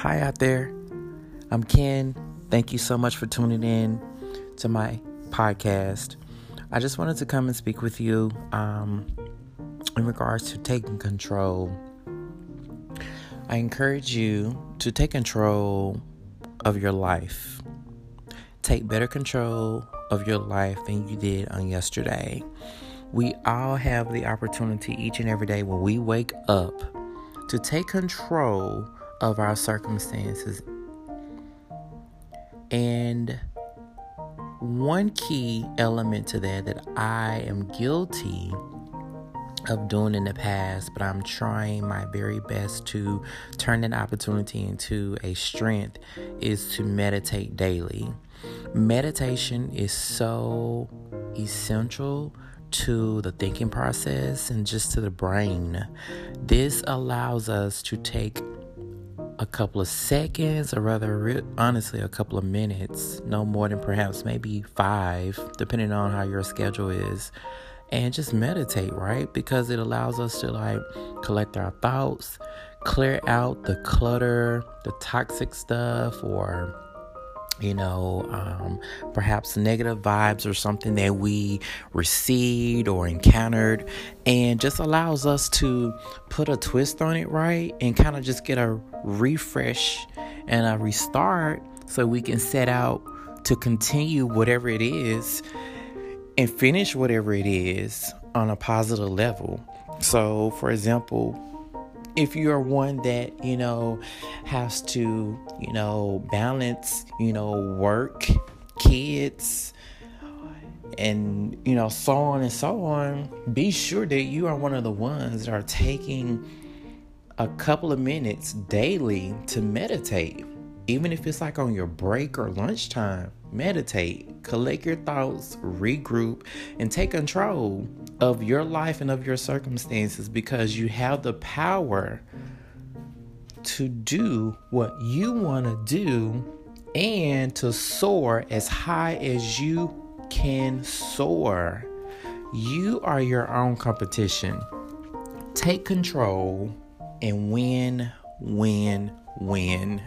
Hi out there. I'm Ken. Thank you so much for tuning in to my podcast. I just wanted to come and speak with you um, in regards to taking control. I encourage you to take control of your life. Take better control of your life than you did on yesterday. We all have the opportunity each and every day when we wake up to take control of our circumstances. And one key element to that that I am guilty of doing in the past, but I'm trying my very best to turn that opportunity into a strength is to meditate daily. Meditation is so essential to the thinking process and just to the brain. This allows us to take a couple of seconds, or rather, honestly, a couple of minutes, no more than perhaps maybe five, depending on how your schedule is, and just meditate, right? Because it allows us to like collect our thoughts, clear out the clutter, the toxic stuff, or you know, um, perhaps negative vibes or something that we received or encountered, and just allows us to put a twist on it, right? And kind of just get a refresh and a restart so we can set out to continue whatever it is and finish whatever it is on a positive level. So, for example, if you're one that you know has to you know balance you know work kids and you know so on and so on be sure that you are one of the ones that are taking a couple of minutes daily to meditate. Even if it's like on your break or lunchtime meditate, collect your thoughts, regroup, and take control of your life and of your circumstances because you have the power to do what you want to do and to soar as high as you can soar. You are your own competition. Take control and win, win, win.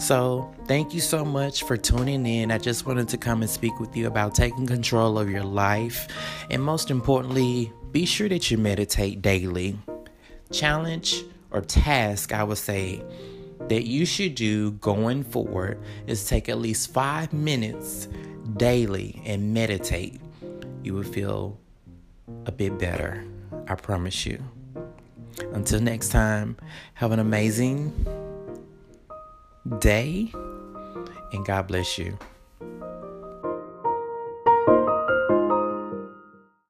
So, thank you so much for tuning in. I just wanted to come and speak with you about taking control of your life. And most importantly, be sure that you meditate daily. Challenge or task, I would say, that you should do going forward is take at least five minutes daily and meditate. You will feel a bit better. I promise you. Until next time, have an amazing day, and God bless you.